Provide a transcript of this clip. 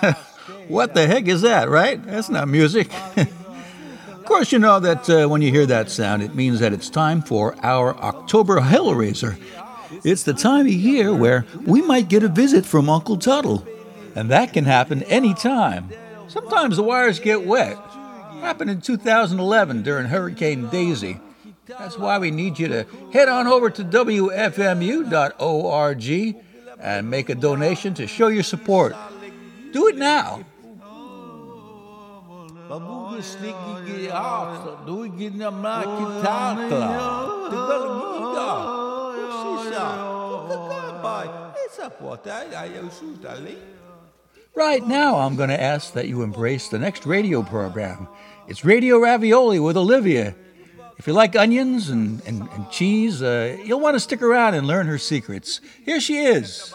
what the heck is that, right? That's not music. of course, you know that uh, when you hear that sound, it means that it's time for our October Hellraiser. It's the time of year where we might get a visit from Uncle Tuttle, and that can happen anytime. Sometimes the wires get wet. Happened in 2011 during Hurricane Daisy. That's why we need you to head on over to WFMU.org and make a donation to show your support. Do it now. Right now, I'm going to ask that you embrace the next radio program. It's Radio Ravioli with Olivia. If you like onions and, and, and cheese, uh, you'll want to stick around and learn her secrets. Here she is.